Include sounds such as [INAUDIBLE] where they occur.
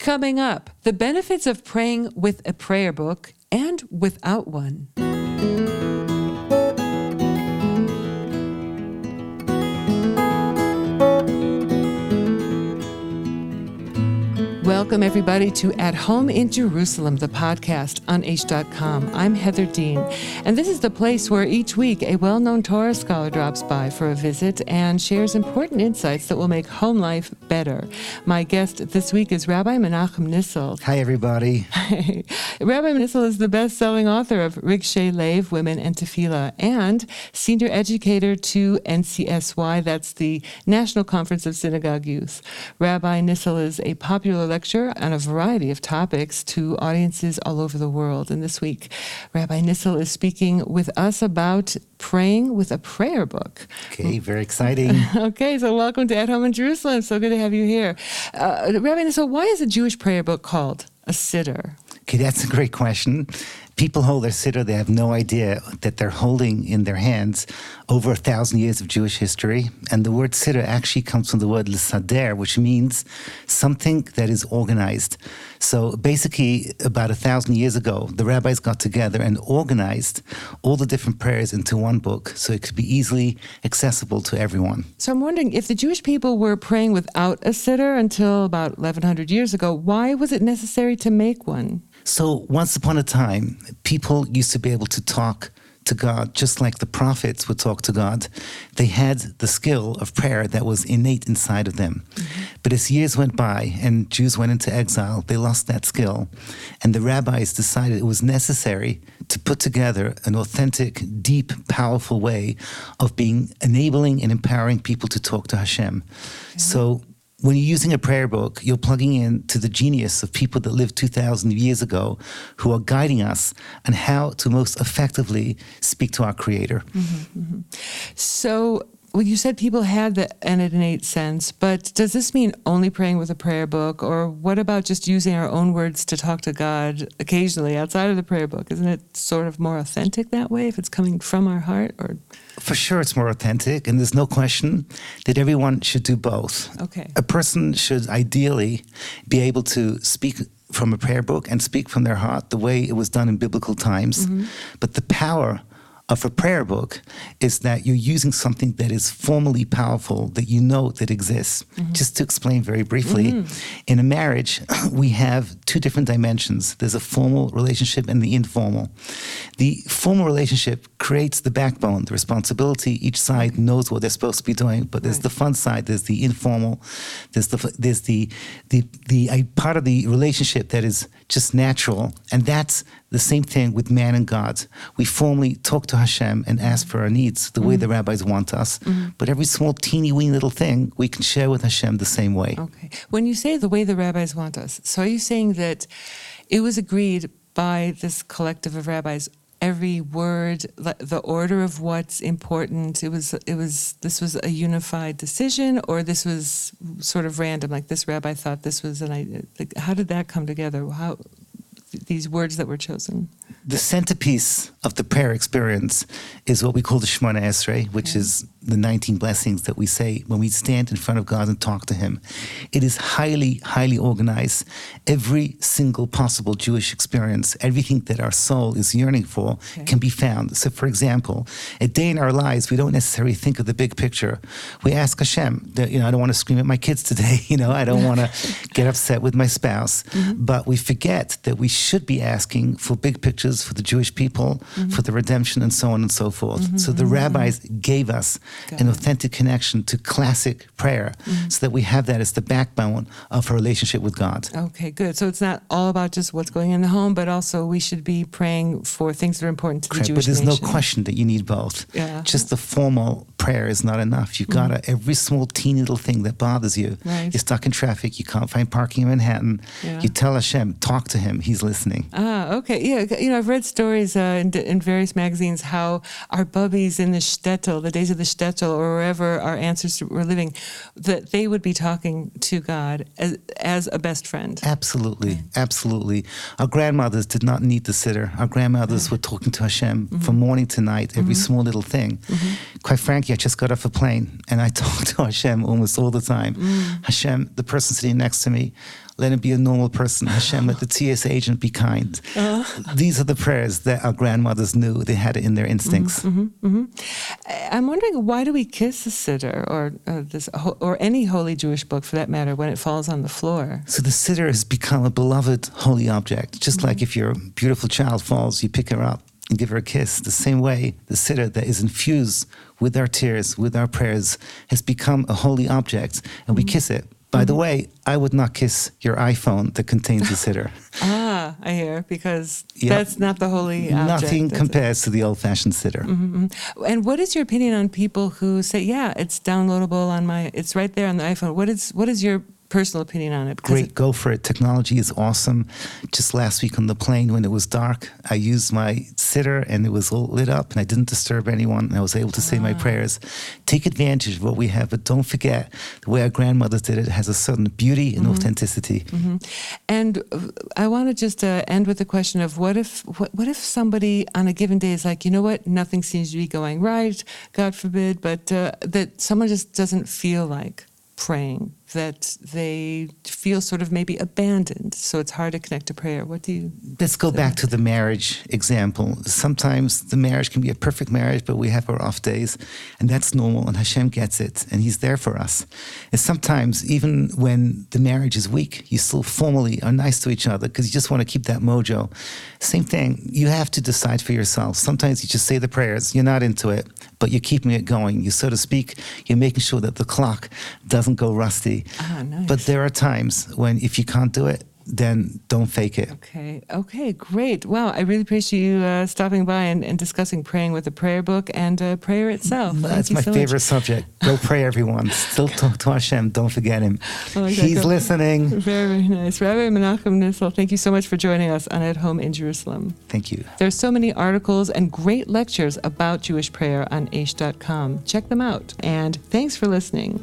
Coming up, the benefits of praying with a prayer book and without one. Welcome, everybody, to At Home in Jerusalem, the podcast on Aish.com. I'm Heather Dean, and this is the place where each week a well known Torah scholar drops by for a visit and shares important insights that will make home life better. My guest this week is Rabbi Menachem Nissel. Hi, everybody. [LAUGHS] Rabbi Nissel is the best selling author of Rigshei Lev, Women and Tefillah, and senior educator to NCSY, that's the National Conference of Synagogue Youth. Rabbi Nissel is a popular lecturer lecture on a variety of topics to audiences all over the world. And this week, Rabbi Nissel is speaking with us about praying with a prayer book. Okay, very exciting. [LAUGHS] okay, so welcome to At Home in Jerusalem. So good to have you here. Uh, Rabbi Nissel, why is a Jewish prayer book called a siddur? Okay, that's a great question people hold their siddur, they have no idea that they're holding in their hands over a thousand years of Jewish history. And the word siddur actually comes from the word lisader, which means something that is organized. So basically, about a thousand years ago, the rabbis got together and organized all the different prayers into one book so it could be easily accessible to everyone. So I'm wondering if the Jewish people were praying without a siddur until about 1100 years ago, why was it necessary to make one? So, once upon a time, people used to be able to talk to God just like the prophets would talk to God. They had the skill of prayer that was innate inside of them. Mm-hmm. But as years went by and Jews went into exile, they lost that skill. And the rabbis decided it was necessary to put together an authentic, deep, powerful way of being enabling and empowering people to talk to Hashem. Mm-hmm. So when you're using a prayer book, you're plugging in to the genius of people that lived 2,000 years ago who are guiding us on how to most effectively speak to our Creator. Mm-hmm, mm-hmm. So, well, you said people had the, an innate sense, but does this mean only praying with a prayer book, or what about just using our own words to talk to God occasionally outside of the prayer book? Isn't it sort of more authentic that way if it's coming from our heart? Or for sure, it's more authentic, and there's no question that everyone should do both. Okay, a person should ideally be able to speak from a prayer book and speak from their heart the way it was done in biblical times, mm-hmm. but the power of a prayer book is that you're using something that is formally powerful that you know that exists. Mm-hmm. Just to explain very briefly, mm-hmm. in a marriage, [LAUGHS] we have two different dimensions. There's a formal relationship and the informal. The formal relationship creates the backbone, the responsibility. Each side knows what they're supposed to be doing, but there's right. the fun side. There's the informal. There's the there's the the the, the part of the relationship that is just natural, and that's the same thing with man and God. We formally talk to Hashem and ask for our needs the mm-hmm. way the rabbis want us. Mm-hmm. But every small, teeny weeny little thing we can share with Hashem the same way. Okay. When you say the way the rabbis want us, so are you saying that it was agreed by this collective of rabbis every word the order of what's important it was it was this was a unified decision or this was sort of random like this rabbi thought this was an idea like how did that come together how these words that were chosen? The centerpiece of the prayer experience is what we call the Shemona Esrei, which is the 19 blessings that we say when we stand in front of God and talk to Him. It is highly, highly organized. Every single possible Jewish experience, everything that our soul is yearning for, okay. can be found. So, for example, a day in our lives, we don't necessarily think of the big picture. We ask Hashem, that, you know, I don't want to scream at my kids today. [LAUGHS] You know, I don't want to [LAUGHS] get upset with my spouse. Mm-hmm. But we forget that we should be asking for big pictures for the Jewish people, mm-hmm. for the redemption, and so on and so forth. Mm-hmm. So the mm-hmm. rabbis gave us Got an it. authentic connection to classic prayer mm-hmm. so that we have that as the backbone of our relationship with God. Okay, good. So it's not all about just what's going in the home, but also we should be praying for things that are important to Correct, the Jewish But there's nation. no question that you need both. Yeah. Just the formal prayer is not enough. You've got to, mm-hmm. every small teeny little thing that bothers you. Right. You're stuck in traffic, you can't find parking in Manhattan. Yeah. You tell Hashem, talk to him, he's listening. Ah, okay. Yeah, you know, I've read stories uh, in, in, various magazines how our bubbies in the shtetl, the days of the shtetl, or wherever our ancestors were living, that they would be talking to God as, as a best friend. Absolutely, absolutely. Our grandmothers did not need the siddur. Our grandmothers were talking to Hashem mm-hmm. from morning to night, every mm-hmm. small little thing. Mm-hmm. Quite frankly, I just got off a plane and I [LAUGHS] talk to Hashem almost all the time. Mm. Hashem, the person sitting next to me, let him be a normal person. Hashem, let the [LAUGHS] TS agent be kind. Uh-huh. These are the prayers that our grandmothers knew. They had it in their instincts. Mm-hmm, mm-hmm, mm-hmm. I'm wondering why do we kiss the Siddur or uh, this or any holy Jewish book for that matter when it falls on the floor? So the Siddur has become a beloved holy object. Just mm-hmm. like if your beautiful child falls, you pick her up and give her a kiss. The same way, the Siddur that is infused with our tears, with our prayers, has become a holy object, and we mm-hmm. kiss it. By mm-hmm. the way, I would not kiss your iPhone that contains the [LAUGHS] Siddur. ah, I hear, because yep. that's not the holy object. Nothing compares it? to the old fashioned siddur. Mm-hmm, mm-hmm. And what is your opinion on people who say, yeah, it's downloadable on my, it's right there on the iPhone? What is, what is your personal opinion on it. Great, it, go for it. Technology is awesome. Just last week on the plane when it was dark, I used my Siddur and it was all lit up and I didn't disturb anyone and I was able to say my ah. prayers. Take advantage of what we have, but don't forget the way our grandmothers did it has a certain beauty and mm-hmm. authenticity. Mm-hmm. And I want to just uh, end with the question of what if what, what if somebody on a given day is like, you know what, nothing seems to be going right, God forbid, but uh, that someone just doesn't feel like praying that they feel sort of maybe abandoned. So it's hard to connect to prayer. What do you? Let's go back to the marriage example. Sometimes the marriage can be a perfect marriage, but we have our off days, and that's normal, and Hashem gets it, and He's there for us. And sometimes, even when the marriage is weak, you still formally are nice to each other because you just want to keep that mojo. Same thing, you have to decide for yourself. Sometimes you just say the prayers, you're not into it, but you're keeping it going. You, so to speak, you're making sure that the clock doesn't go rusty Ah, nice. But there are times when if you can't do it, then don't fake it. Okay. Okay. Great. Wow. I really appreciate you uh, stopping by and, and, discussing praying with the prayer book and uh, prayer itself. That's my so favorite much. subject. Go pray, everyone. Still talk to Hashem. Don't forget him. [LAUGHS] Oh, He's listening. [LAUGHS] Very, very nice. Rabbi Menachem Nissel, thank you so much for joining us on At Home in Jerusalem. Thank you. There's so many articles and great lectures about Jewish prayer on aish.com. Check them out. And thanks for listening.